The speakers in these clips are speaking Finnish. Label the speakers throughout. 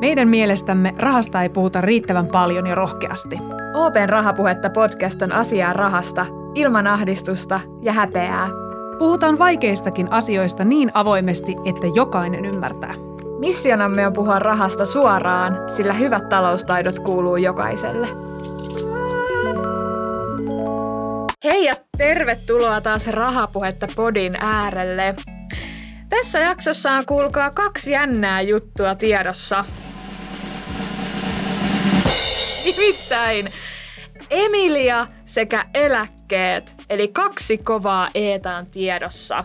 Speaker 1: Meidän mielestämme rahasta ei puhuta riittävän paljon ja rohkeasti.
Speaker 2: Open Rahapuhetta podcast on asiaa rahasta, ilman ahdistusta ja häpeää.
Speaker 1: Puhutaan vaikeistakin asioista niin avoimesti, että jokainen ymmärtää.
Speaker 2: Missionamme on puhua rahasta suoraan, sillä hyvät taloustaidot kuuluu jokaiselle. Hei ja tervetuloa taas Rahapuhetta podin äärelle. Tässä jaksossa on kuulkaa kaksi jännää juttua tiedossa. Nimittäin Emilia sekä eläkkeet, eli kaksi kovaa eetään tiedossa.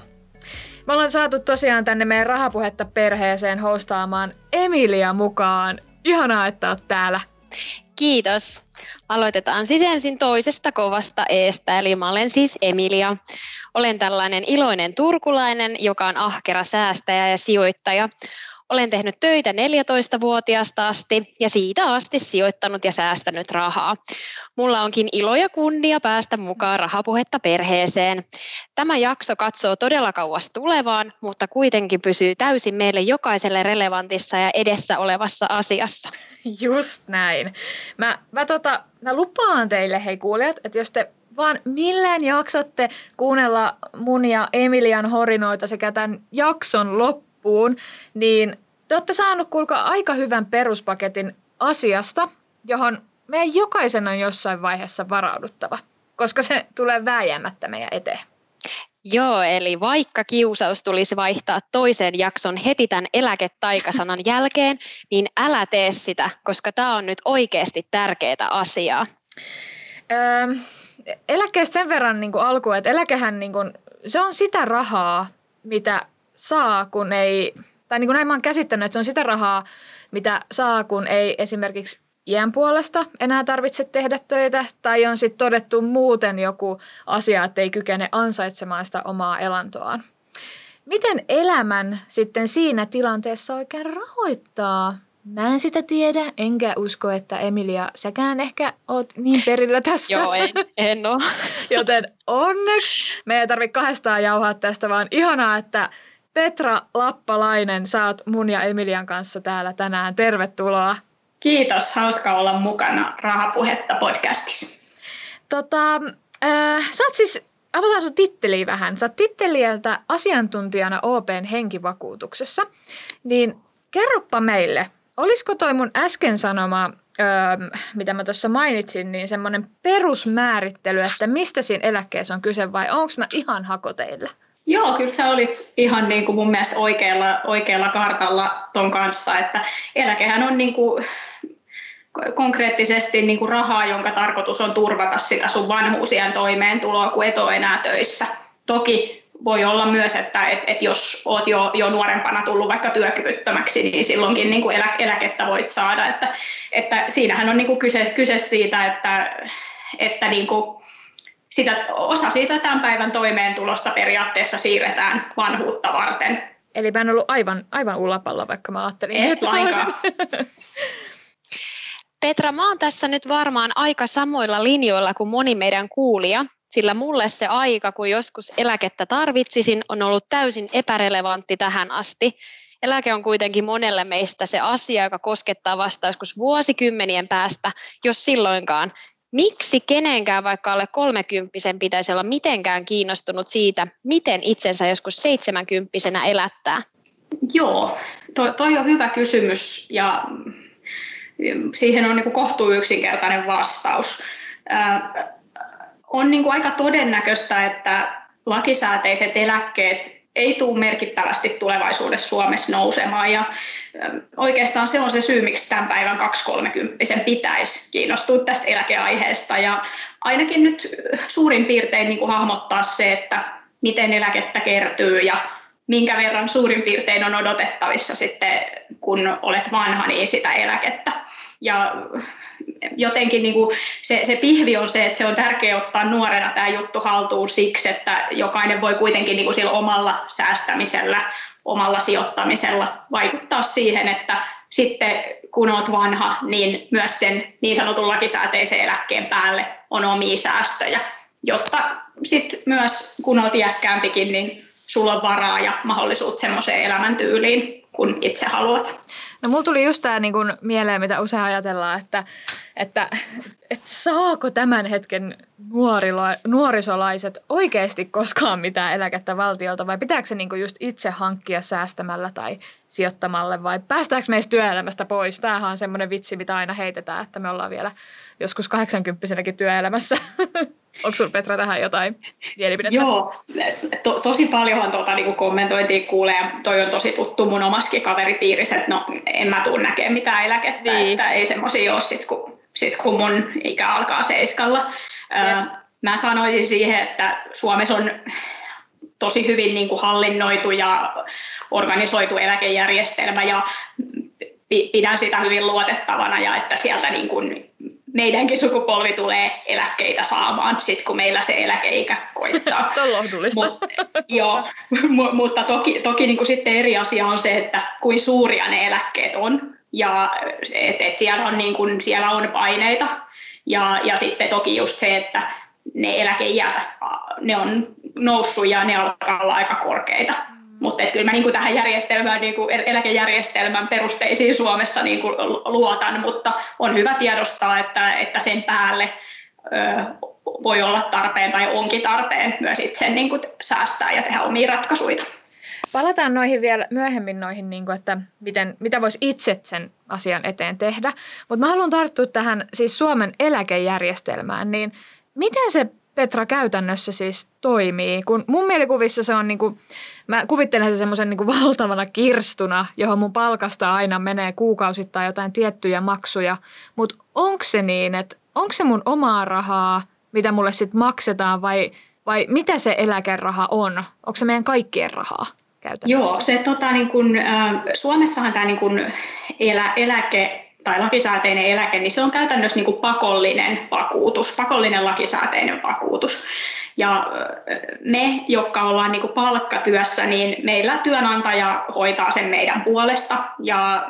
Speaker 2: Me ollaan saatu tosiaan tänne meidän rahapuhetta perheeseen hostaamaan Emilia mukaan. Ihanaa, että oot täällä.
Speaker 3: Kiitos. Aloitetaan siis ensin toisesta kovasta eestä, eli mä olen siis Emilia. Olen tällainen iloinen turkulainen, joka on ahkera säästäjä ja sijoittaja. Olen tehnyt töitä 14-vuotiaasta asti ja siitä asti sijoittanut ja säästänyt rahaa. Mulla onkin ilo ja kunnia päästä mukaan rahapuhetta perheeseen. Tämä jakso katsoo todella kauas tulevaan, mutta kuitenkin pysyy täysin meille jokaiselle relevantissa ja edessä olevassa asiassa.
Speaker 2: Just näin. Mä, mä, tota, mä lupaan teille, hei kuulijat, että jos te vaan millään jaksatte kuunnella mun ja Emilian horinoita sekä tämän jakson loppuun, niin te olette saanut kuulkaa aika hyvän peruspaketin asiasta, johon meidän jokaisen on jossain vaiheessa varauduttava, koska se tulee vääjäämättä meidän eteen.
Speaker 3: Joo, eli vaikka kiusaus tulisi vaihtaa toisen jakson heti tämän eläketaikasanan jälkeen, niin älä tee sitä, koska tämä on nyt oikeasti tärkeää asiaa.
Speaker 2: Öö, eläkkeestä sen verran niin kuin alkuun, että eläkehän niin kuin, se on sitä rahaa, mitä saa, kun ei, tai niin kuin näin mä oon käsittänyt, että se on sitä rahaa, mitä saa, kun ei esimerkiksi iän puolesta enää tarvitse tehdä töitä, tai on sitten todettu muuten joku asia, että ei kykene ansaitsemaan sitä omaa elantoaan. Miten elämän sitten siinä tilanteessa oikein rahoittaa? Mä en sitä tiedä, enkä usko, että Emilia, säkään ehkä oot niin perillä tästä.
Speaker 3: Joo, en, en ole.
Speaker 2: Joten onneksi me ei tarvitse kahdestaan jauhaa tästä, vaan ihanaa, että Petra Lappalainen, sä oot mun ja Emilian kanssa täällä tänään. Tervetuloa.
Speaker 4: Kiitos, hauska olla mukana Rahapuhetta podcastissa.
Speaker 2: Tota, äh, sä oot siis, avataan sun titteliä vähän. Sä oot asiantuntijana OPn henkivakuutuksessa. Niin kerroppa meille, olisiko toi mun äsken sanoma, öö, mitä mä tuossa mainitsin, niin semmoinen perusmäärittely, että mistä siinä eläkkeessä on kyse vai onko mä ihan hakoteilla?
Speaker 4: Joo, kyllä sä olit ihan niin kuin mun mielestä oikealla, oikealla kartalla ton kanssa, että eläkehän on niin kuin konkreettisesti niin kuin rahaa, jonka tarkoitus on turvata sitä sun vanhuusien toimeentuloa, kun et ole enää töissä. Toki voi olla myös, että et, et jos oot jo, jo nuorempana tullut vaikka työkyvyttömäksi, niin silloinkin niin kuin elä, eläkettä voit saada. Että, että siinähän on niin kuin kyse, kyse siitä, että, että niin kuin sitä, osa siitä tämän päivän toimeentulosta periaatteessa siirretään vanhuutta varten.
Speaker 2: Eli mä en ollut aivan, aivan ulapalla, vaikka mä ajattelin.
Speaker 4: Et lainkaan.
Speaker 3: Petra, mä oon tässä nyt varmaan aika samoilla linjoilla kuin moni meidän kuulija, sillä mulle se aika, kun joskus eläkettä tarvitsisin, on ollut täysin epärelevantti tähän asti. Eläke on kuitenkin monelle meistä se asia, joka koskettaa vasta joskus vuosikymmenien päästä, jos silloinkaan. Miksi kenenkään vaikka alle kolmekymppisen pitäisi olla mitenkään kiinnostunut siitä, miten itsensä joskus seitsemänkymppisenä elättää?
Speaker 4: Joo, toi, toi on hyvä kysymys ja siihen on niin kohtuu yksinkertainen vastaus. Äh, on niin aika todennäköistä, että lakisääteiset eläkkeet ei tule merkittävästi tulevaisuudessa Suomessa nousemaan. Ja oikeastaan se on se syy, miksi tämän päivän 230 pitäisi kiinnostua tästä eläkeaiheesta. Ja ainakin nyt suurin piirtein niin kuin hahmottaa se, että miten eläkettä kertyy ja minkä verran suurin piirtein on odotettavissa sitten, kun olet vanha, niin sitä eläkettä. Ja jotenkin niin kuin se, se pihvi on se, että se on tärkeää ottaa nuorena tämä juttu haltuun siksi, että jokainen voi kuitenkin niin kuin sillä omalla säästämisellä, omalla sijoittamisella vaikuttaa siihen, että sitten kun olet vanha, niin myös sen niin sanotun lakisääteisen eläkkeen päälle on omia säästöjä, jotta sitten myös kun olet iäkkäämpikin, niin sulla on varaa ja mahdollisuus semmoiseen elämäntyyliin. kun itse haluat.
Speaker 2: No mulla tuli just tämä niin mieleen, mitä usein ajatellaan, että, että, että saako tämän hetken nuorilo, nuorisolaiset oikeasti koskaan mitään eläkettä valtiolta vai pitääkö se niin just itse hankkia säästämällä tai sijoittamalle vai päästäänkö meistä työelämästä pois? Tämähän on semmoinen vitsi, mitä aina heitetään, että me ollaan vielä joskus 80 työelämässä. Onko sinulla Petra tähän jotain mielipidettä?
Speaker 4: Joo, to, tosi paljonhan tuota, niin kommentointia kuulee ja toi on tosi tuttu mun omaskin kaveripiirissä, että no en mä tule näkemään mitään eläkettä, niin. että ei semmoisia ole sit kun, sit kun mun ikä alkaa seiskalla. Ö, mä sanoisin siihen, että Suomessa on tosi hyvin niin kuin hallinnoitu ja organisoitu eläkejärjestelmä ja pidän sitä hyvin luotettavana ja että sieltä niin kuin meidänkin sukupolvi tulee eläkkeitä saamaan, sit kun meillä se eläkeikä koittaa.
Speaker 2: Tämä on lohdullista. Mut,
Speaker 4: joo, mutta toki, toki niin kuin sitten eri asia on se, että kuin suuria ne eläkkeet on ja että et siellä, on niin kuin, siellä on paineita ja, ja sitten toki just se, että ne eläkeijät, ne on noussut ja ne alkaa olla aika korkeita. Mutta kyllä mä niin tähän järjestelmään, niin kuin eläkejärjestelmän perusteisiin Suomessa niin kuin luotan, mutta on hyvä tiedostaa, että, että sen päälle ö, voi olla tarpeen tai onkin tarpeen myös itse niin kuin säästää ja tehdä omia ratkaisuja.
Speaker 2: Palataan noihin vielä myöhemmin noihin, niin kuin, että miten, mitä voisi itse sen asian eteen tehdä. Mutta mä haluan tarttua tähän siis Suomen eläkejärjestelmään, niin miten se Petra käytännössä siis toimii? Kun mun mielikuvissa se on niin kuin, mä kuvittelen se semmoisen niin valtavana kirstuna, johon mun palkasta aina menee kuukausittain jotain tiettyjä maksuja. Mutta onko se niin, että onko se mun omaa rahaa, mitä mulle sitten maksetaan vai, vai mitä se eläkeraha on? Onko se meidän kaikkien rahaa?
Speaker 4: Joo, se tota, niin kun, äh, Suomessahan tämä niin kun elä, eläke tai lakisääteinen eläke, niin se on käytännössä niin kuin pakollinen vakuutus, pakollinen lakisääteinen vakuutus. Ja me, jotka ollaan niin kuin palkkatyössä, niin meillä työnantaja hoitaa sen meidän puolesta ja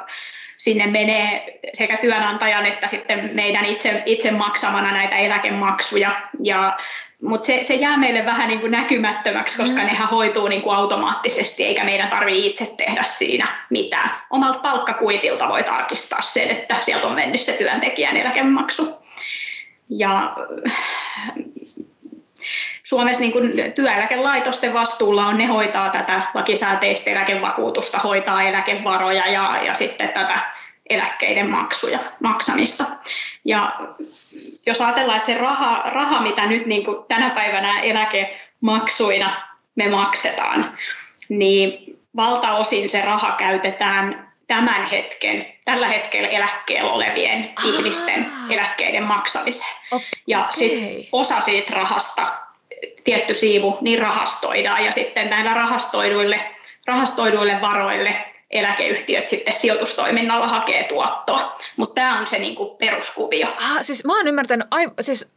Speaker 4: sinne menee sekä työnantajan että sitten meidän itse, itse maksamana näitä eläkemaksuja. Ja mutta se, se jää meille vähän niin kuin näkymättömäksi, koska mm. nehän hoituu niin kuin automaattisesti, eikä meidän tarvitse itse tehdä siinä mitään. Omalta palkkakuitilta voi tarkistaa sen, että sieltä on mennyt se työntekijän eläkemaksu. Ja Suomessa niin kuin työeläkelaitosten vastuulla on, ne hoitaa tätä lakisääteistä eläkevakuutusta, hoitaa eläkevaroja ja, ja sitten tätä eläkkeiden maksuja, maksamista. Ja jos ajatellaan, että se raha, raha mitä nyt niin kuin tänä päivänä eläkemaksuina me maksetaan, niin valtaosin se raha käytetään tämän hetken, tällä hetkellä eläkkeellä olevien Aha. ihmisten eläkkeiden maksamiseen. Okay. Ja sit osa siitä rahasta, tietty siivu, niin rahastoidaan ja sitten näillä rahastoiduille, rahastoiduille varoille eläkeyhtiöt sitten sijoitustoiminnalla hakee tuottoa. Mutta tämä on se niinku peruskuvio.
Speaker 2: Ah, siis mä oon ymmärtänyt, aiv- siis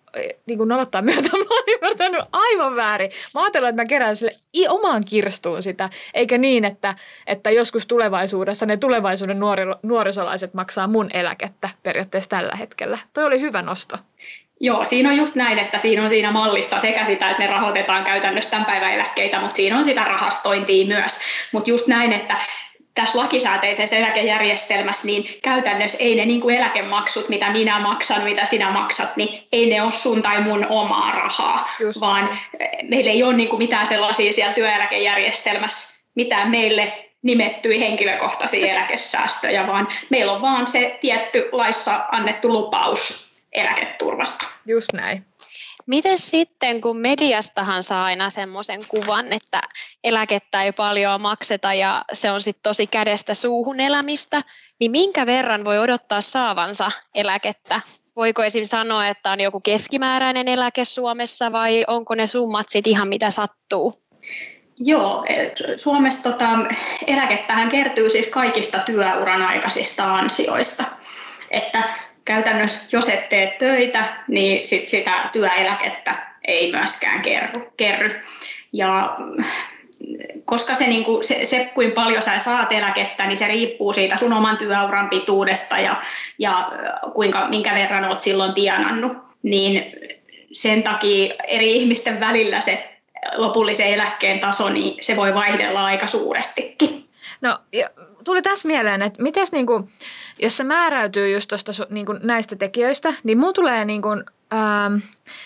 Speaker 2: niin kuin nolottaa myötä, mä oon ymmärtänyt aivan väärin. Mä ajattelin, että mä kerään sille omaan kirstuun sitä, eikä niin, että, että joskus tulevaisuudessa ne tulevaisuuden nuori, nuorisolaiset maksaa mun eläkettä periaatteessa tällä hetkellä. Toi oli hyvä nosto.
Speaker 4: Joo, siinä on just näin, että siinä on siinä mallissa sekä sitä, että me rahoitetaan käytännössä tämän päivän eläkkeitä, mutta siinä on sitä rahastointia myös. Mutta just näin, että tässä lakisääteisessä eläkejärjestelmässä, niin käytännössä ei ne niin kuin eläkemaksut, mitä minä maksan, mitä sinä maksat, niin ei ne ole sun tai mun omaa rahaa, Just vaan meillä ei ole niin kuin mitään sellaisia siellä työeläkejärjestelmässä, mitään meille nimettyjä henkilökohtaisia eläkesäästöjä, vaan meillä on vaan se tietty laissa annettu lupaus eläketurvasta.
Speaker 2: Just näin.
Speaker 3: Miten sitten, kun mediastahan saa aina semmoisen kuvan, että eläkettä ei paljon makseta ja se on sitten tosi kädestä suuhun elämistä, niin minkä verran voi odottaa saavansa eläkettä? Voiko esim. sanoa, että on joku keskimääräinen eläke Suomessa vai onko ne summat sitten ihan mitä sattuu?
Speaker 4: Joo, Suomessa tota, eläkettähän kertyy siis kaikista työuran aikaisista ansioista. Että käytännössä jos et tee töitä, niin sit sitä työeläkettä ei myöskään kerry. kerry. Ja koska se, niin kuin, se, se, kuinka paljon sä saat eläkettä, niin se riippuu siitä sun oman työuran pituudesta ja, ja kuinka, minkä verran olet silloin tienannut. Niin sen takia eri ihmisten välillä se lopullisen eläkkeen taso, niin se voi vaihdella aika suurestikin.
Speaker 2: No, ja tuli tässä mieleen, että mites niinku, jos se määräytyy just tosta, niinku, näistä tekijöistä, niin mulla tulee niinku, ähm,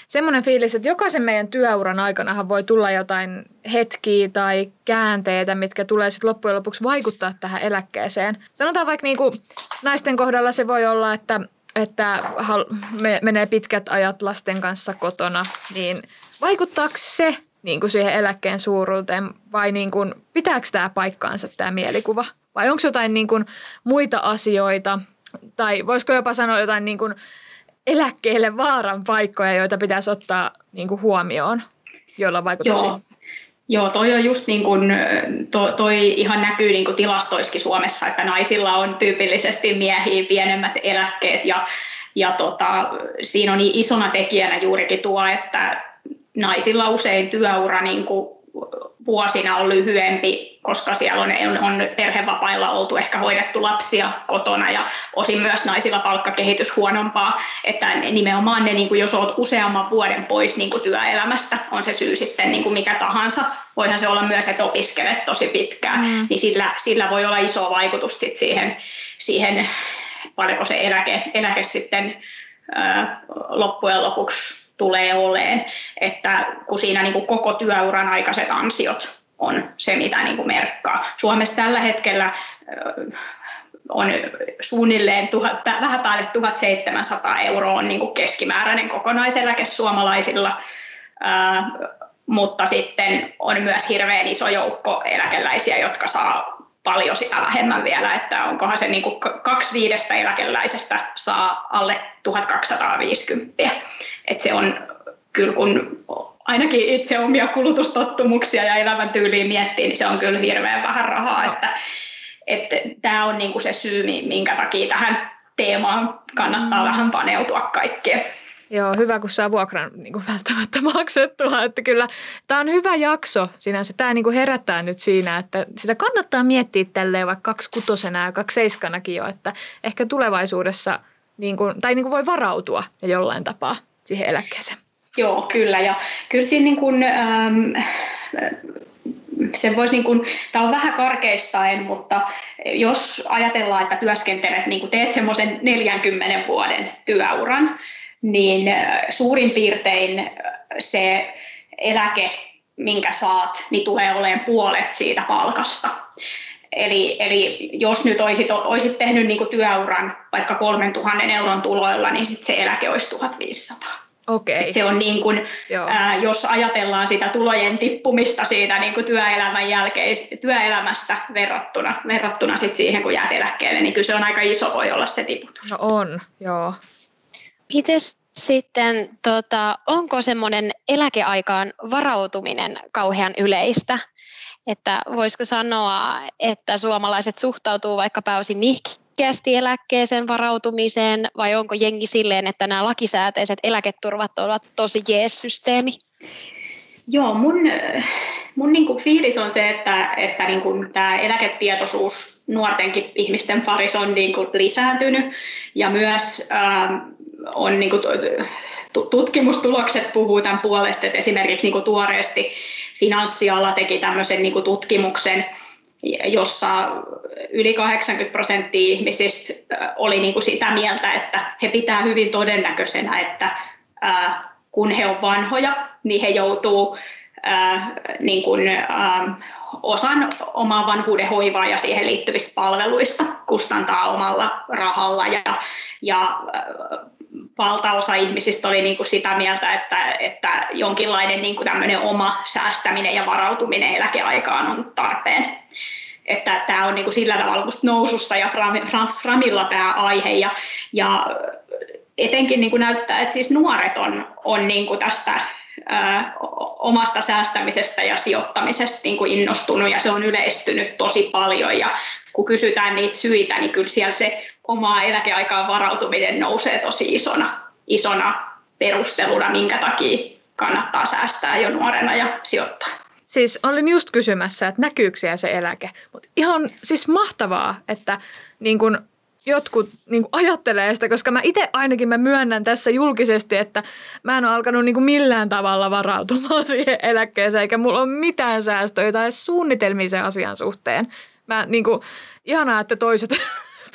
Speaker 2: semmoinen fiilis, että jokaisen meidän työuran aikanahan voi tulla jotain hetkiä tai käänteitä, mitkä tulee sitten loppujen lopuksi vaikuttaa tähän eläkkeeseen. Sanotaan vaikka niinku, naisten kohdalla se voi olla, että että menee pitkät ajat lasten kanssa kotona, niin vaikuttaako se niin kuin siihen eläkkeen suuruuteen vai niin kuin, pitääkö tämä paikkaansa tämä mielikuva? Vai onko jotain niin kuin, muita asioita tai voisiko jopa sanoa jotain niin kuin, eläkkeelle vaaran paikkoja, joita pitäisi ottaa niin kuin, huomioon, joilla vaikutus
Speaker 4: Joo. Joo, toi on just niin kuin, to, toi ihan näkyy niin kuin tilastoiskin Suomessa, että naisilla on tyypillisesti miehiä pienemmät eläkkeet ja, ja tota, siinä on isona tekijänä juurikin tuo, että naisilla usein työura niin kuin vuosina on lyhyempi, koska siellä on, on perhevapailla oltu ehkä hoidettu lapsia kotona ja osin myös naisilla palkkakehitys huonompaa, että nimenomaan ne, niin kuin jos olet useamman vuoden pois niin kuin työelämästä, on se syy sitten niin kuin mikä tahansa, voihan se olla myös, että opiskelet tosi pitkään, mm. niin sillä, sillä voi olla iso vaikutus sit siihen, siihen paljonko se eläke, eläke sitten ää, loppujen lopuksi tulee oleen, että kun siinä niin kuin koko työuran aikaiset ansiot on se, mitä niin kuin merkkaa. Suomessa tällä hetkellä on suunnilleen tuhat, vähän päälle 1700 euroa on niin kuin keskimääräinen kokonaiseläke suomalaisilla, ää, mutta sitten on myös hirveän iso joukko eläkeläisiä, jotka saa paljon sitä vähemmän vielä, että onkohan se niin kuin kaksi viidestä eläkeläisestä saa alle 1250. Et se on kyllä kun ainakin itse omia kulutustottumuksia ja elämäntyyliä miettii, niin se on kyllä hirveän vähän rahaa. No. Että, että tämä on niin kuin se syy, minkä takia tähän teemaan kannattaa mm. vähän paneutua kaikkeen.
Speaker 2: Joo, hyvä, kun saa vuokran niin kuin välttämättä maksettua. Että kyllä tämä on hyvä jakso sinänsä. Tämä niin kuin herättää nyt siinä, että sitä kannattaa miettiä tälleen vaikka kaksi kutosena ja kaksi seiskanakin jo, että ehkä tulevaisuudessa niin kuin, tai niin kuin voi varautua jollain tapaa siihen eläkkeeseen.
Speaker 4: Joo, kyllä. Ja kyllä siinä niin kuin, ähm, se voisi niin kuin, tämä on vähän karkeistaen, mutta jos ajatellaan, että työskentelet, niin kuin teet semmoisen 40 vuoden työuran, niin suurin piirtein se eläke, minkä saat, niin tulee olemaan puolet siitä palkasta. Eli, eli jos nyt olisit, olisit tehnyt niin työuran vaikka 3000 euron tuloilla, niin sit se eläke olisi 1500.
Speaker 2: Okay.
Speaker 4: se on niin kuin, ää, jos ajatellaan sitä tulojen tippumista siitä niin kuin työelämän jälkeen, työelämästä verrattuna, verrattuna sit siihen, kun jäät eläkkeelle, niin kyllä se on aika iso voi olla se tiputus.
Speaker 2: No on, joo.
Speaker 3: Mites sitten, tota, onko semmoinen eläkeaikaan varautuminen kauhean yleistä? Että voisiko sanoa, että suomalaiset suhtautuu vaikka pääosin nihkeästi eläkkeeseen varautumiseen, vai onko jengi silleen, että nämä lakisääteiset eläketurvat ovat tosi jees-systeemi?
Speaker 4: Joo, mun, mun niin kuin fiilis on se, että, että niin kuin tämä eläketietoisuus nuortenkin ihmisten parissa on niin kuin lisääntynyt ja myös ähm, on niin kuin, tutkimustulokset puhuu tämän puolesta, että esimerkiksi niin kuin tuoreesti finanssiala teki tämmöisen niin kuin tutkimuksen, jossa yli 80 prosenttia ihmisistä oli niin kuin sitä mieltä, että he pitää hyvin todennäköisenä, että kun he ovat vanhoja, niin he joutuu niin kuin, osan omaa vanhuuden hoivaa ja siihen liittyvistä palveluista kustantaa omalla rahalla ja, ja valtaosa ihmisistä oli niin kuin sitä mieltä, että, että jonkinlainen niin kuin oma säästäminen ja varautuminen eläkeaikaan on tarpeen. Että tämä on niin kuin sillä tavalla nousussa ja Framilla tämä aihe ja, ja etenkin niin kuin näyttää, että siis nuoret on, on niin kuin tästä ää, omasta säästämisestä ja sijoittamisesta niin kuin innostunut ja se on yleistynyt tosi paljon ja kun kysytään niitä syitä, niin kyllä siellä se omaa eläkeaikaan varautuminen nousee tosi isona, isona perusteluna, minkä takia kannattaa säästää jo nuorena ja sijoittaa.
Speaker 2: Siis olin just kysymässä, että näkyykö se eläke. Mutta ihan siis mahtavaa, että niin kun jotkut niin kun ajattelee sitä, koska mä itse ainakin mä myönnän tässä julkisesti, että mä en ole alkanut niin millään tavalla varautumaan siihen eläkkeeseen, eikä mulla ole mitään säästöjä tai suunnitelmia sen asian suhteen. Mä niin kuin, ihanaa, että toiset,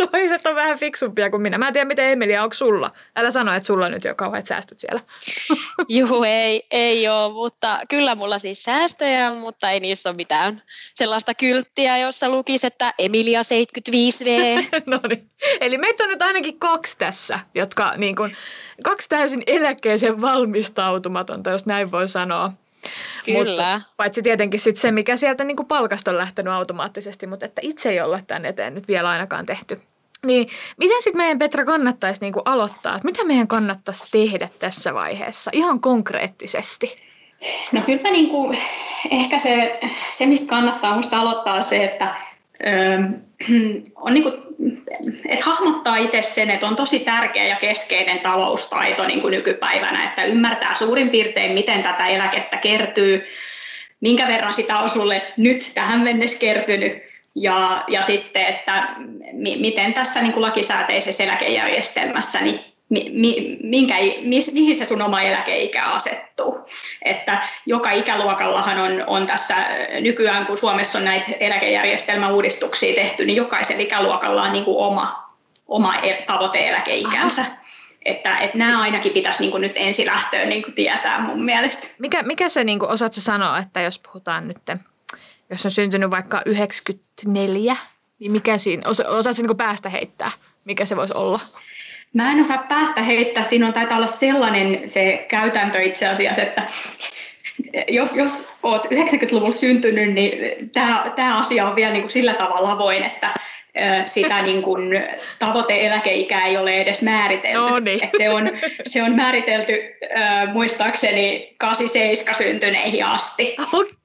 Speaker 2: toiset on vähän fiksumpia kuin minä. Mä en tiedä, miten Emilia, onko sulla? Älä sano, että sulla nyt jo kauheat säästöt siellä.
Speaker 3: Juu, ei, ei ole, mutta kyllä mulla siis säästöjä, mutta ei niissä ole mitään sellaista kylttiä, jossa lukisi, että Emilia 75V.
Speaker 2: no niin. Eli meitä on nyt ainakin kaksi tässä, jotka niin kuin, kaksi täysin eläkkeeseen valmistautumatonta, jos näin voi sanoa.
Speaker 3: Kyllä.
Speaker 2: Mutta, paitsi tietenkin sit se, mikä sieltä niin palkasta on lähtenyt automaattisesti, mutta että itse ei olla tämän eteen nyt vielä ainakaan tehty. Niin miten sitten meidän Petra kannattaisi niin kuin aloittaa? Että mitä meidän kannattaisi tehdä tässä vaiheessa ihan konkreettisesti?
Speaker 4: No kyllä niin kuin, ehkä se, se, mistä kannattaa musta aloittaa se, että on niin kuin, että hahmottaa itse sen, että on tosi tärkeä ja keskeinen taloustaito niin kuin nykypäivänä, että ymmärtää suurin piirtein, miten tätä eläkettä kertyy, minkä verran sitä on sulle nyt tähän mennessä kertynyt, ja, ja sitten, että mi, miten tässä niin kuin lakisääteisessä eläkejärjestelmässä niin mi, minkä, mihin se sun oma eläkeikä asettuu. Että joka ikäluokallahan on, on tässä nykyään, kun Suomessa on näitä eläkejärjestelmäuudistuksia tehty, niin jokaisella ikäluokalla on niin kuin oma, oma e, tavoite-eläkeikänsä. Että, että nämä ainakin pitäisi niin kuin nyt ensilähtöön niin kuin tietää mun mielestä.
Speaker 2: Mikä, mikä se, niin kuin, osaatko sanoa, että jos puhutaan nyt, jos on syntynyt vaikka 94, niin mikä siinä, osa, osaatko niin päästä heittää, mikä se voisi olla?
Speaker 4: Mä en osaa päästä heittää. Siinä on taitaa olla sellainen se käytäntö itse asiassa, että jos, jos oot 90-luvulla syntynyt, niin tämä, asia on vielä niin kuin sillä tavalla avoin, että sitä niin kuin tavoite-eläkeikää ei ole edes määritelty.
Speaker 2: No niin.
Speaker 4: Et se, on, se on määritelty äh, muistaakseni 87 syntyneihin asti.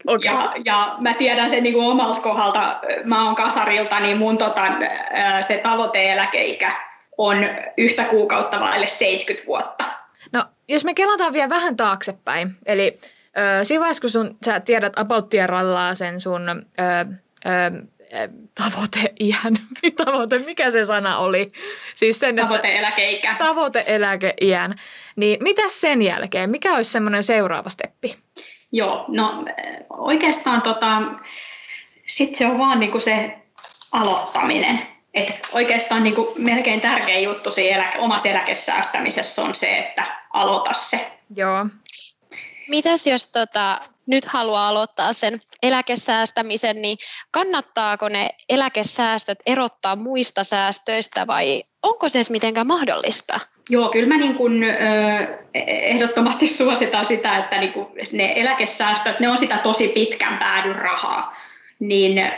Speaker 2: Okay.
Speaker 4: Ja, ja mä tiedän sen niin kuin omalta kohdalta, mä oon kasarilta, niin mun tota, äh, se tavoite-eläkeikä on yhtä kuukautta vaille 70 vuotta.
Speaker 2: No, jos me kelataan vielä vähän taaksepäin, eli ö, siinä vaiheessa, kun sun, sä tiedät rallaa sen sun ö, ö, tavoite-iän, tavoite, mikä se sana oli?
Speaker 4: Siis sen, tavoite-eläkeikä.
Speaker 2: Tavoite-eläkeiän. Niin mitä sen jälkeen? Mikä olisi semmoinen seuraava steppi?
Speaker 4: Joo, no oikeastaan tota, sitten se on vaan niinku se aloittaminen. Et oikeastaan niin kuin melkein tärkein juttu siinä eläke, omassa eläkesäästämisessä on se, että aloita se.
Speaker 2: Joo.
Speaker 3: Mitäs jos tota, nyt haluaa aloittaa sen eläkesäästämisen, niin kannattaako ne eläkesäästöt erottaa muista säästöistä vai onko se edes mitenkään mahdollista?
Speaker 4: Joo, kyllä mä niin kun, ehdottomasti suositaan sitä, että niin kun ne eläkesäästöt, ne on sitä tosi pitkän päädyn rahaa. Niin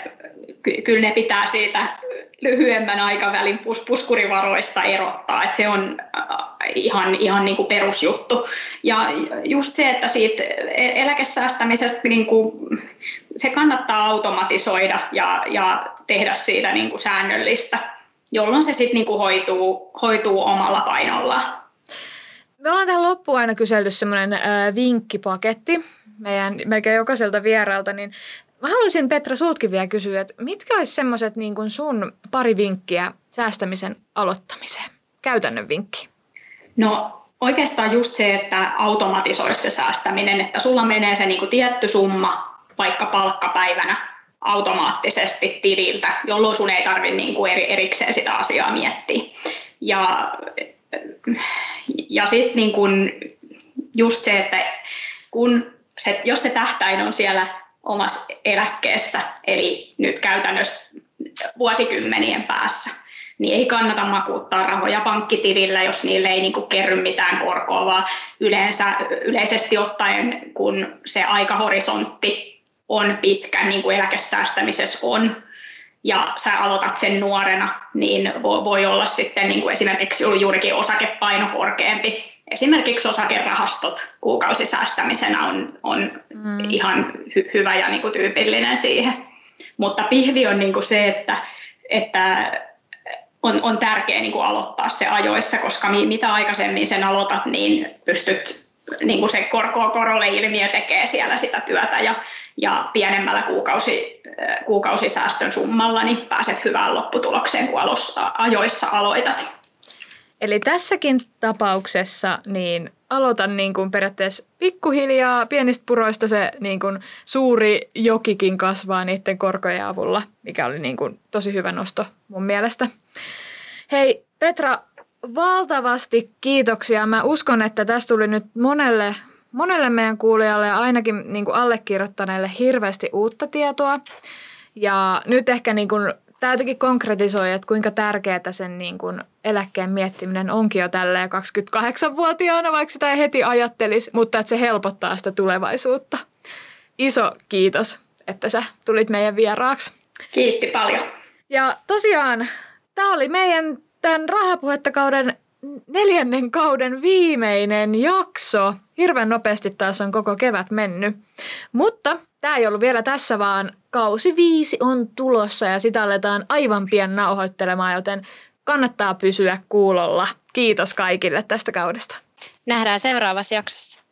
Speaker 4: ky- kyllä ne pitää siitä lyhyemmän aikavälin pus- puskurivaroista erottaa, että se on äh, ihan, ihan niin kuin perusjuttu. Ja just se, että siitä e-, eläkesäästämisestä niin kuin, se kannattaa automatisoida ja, ja tehdä siitä niin kuin säännöllistä, jolloin se sitten niin kuin hoituu, hoituu omalla painolla.
Speaker 2: Me ollaan tähän loppuun aina kyselty semmoinen äh, vinkkipaketti meidän melkein jokaiselta vieraalta, niin Mä haluaisin Petra sultkin vielä kysyä, että mitkä olisi semmoiset niin kuin sun pari vinkkiä säästämisen aloittamiseen? Käytännön vinkki.
Speaker 4: No oikeastaan just se, että automatisoisi se säästäminen, että sulla menee se niin kuin tietty summa vaikka palkkapäivänä automaattisesti tililtä, jolloin sun ei tarvitse niin kuin erikseen sitä asiaa miettiä. Ja, ja sitten niin kuin just se, että kun se, jos se tähtäin on siellä omassa eläkkeessä, eli nyt käytännössä vuosikymmenien päässä, niin ei kannata makuuttaa rahoja pankkitilillä, jos niille ei niin kerry mitään korkoa, vaan yleensä, yleisesti ottaen, kun se aikahorisontti on pitkä, niin kuin eläkesäästämisessä on, ja sä aloitat sen nuorena, niin voi olla sitten niin kuin esimerkiksi juurikin osakepaino korkeampi, esimerkiksi osakerahastot kuukausisäästämisenä on, on mm. ihan hy- hyvä ja niin kuin tyypillinen siihen. Mutta pihvi on niin kuin se, että, että on, on tärkeää niin kuin aloittaa se ajoissa, koska mitä aikaisemmin sen aloitat, niin pystyt niin kuin se korkoa korolle ilmiö tekee siellä sitä työtä ja, ja pienemmällä kuukausi, kuukausisäästön summalla niin pääset hyvään lopputulokseen, kun ajoissa aloitat.
Speaker 2: Eli tässäkin tapauksessa niin aloitan niin kuin periaatteessa pikkuhiljaa pienistä puroista se niin kuin suuri jokikin kasvaa niiden korkojen avulla, mikä oli niin kuin tosi hyvä nosto mun mielestä. Hei Petra, valtavasti kiitoksia. Mä uskon, että tästä tuli nyt monelle, monelle meidän kuulijalle ja ainakin niin kuin allekirjoittaneelle hirveästi uutta tietoa. Ja nyt ehkä niin kuin tämä jotenkin konkretisoi, että kuinka tärkeää sen niin kuin eläkkeen miettiminen onkin jo tälleen 28-vuotiaana, vaikka sitä ei heti ajattelisi, mutta että se helpottaa sitä tulevaisuutta. Iso kiitos, että sä tulit meidän vieraaksi.
Speaker 4: Kiitti paljon.
Speaker 2: Ja tosiaan, tämä oli meidän tämän rahapuhettakauden neljännen kauden viimeinen jakso. Hirveän nopeasti taas on koko kevät mennyt. Mutta tämä ei ollut vielä tässä, vaan kausi viisi on tulossa ja sitä aletaan aivan pian nauhoittelemaan, joten kannattaa pysyä kuulolla. Kiitos kaikille tästä kaudesta.
Speaker 3: Nähdään seuraavassa jaksossa.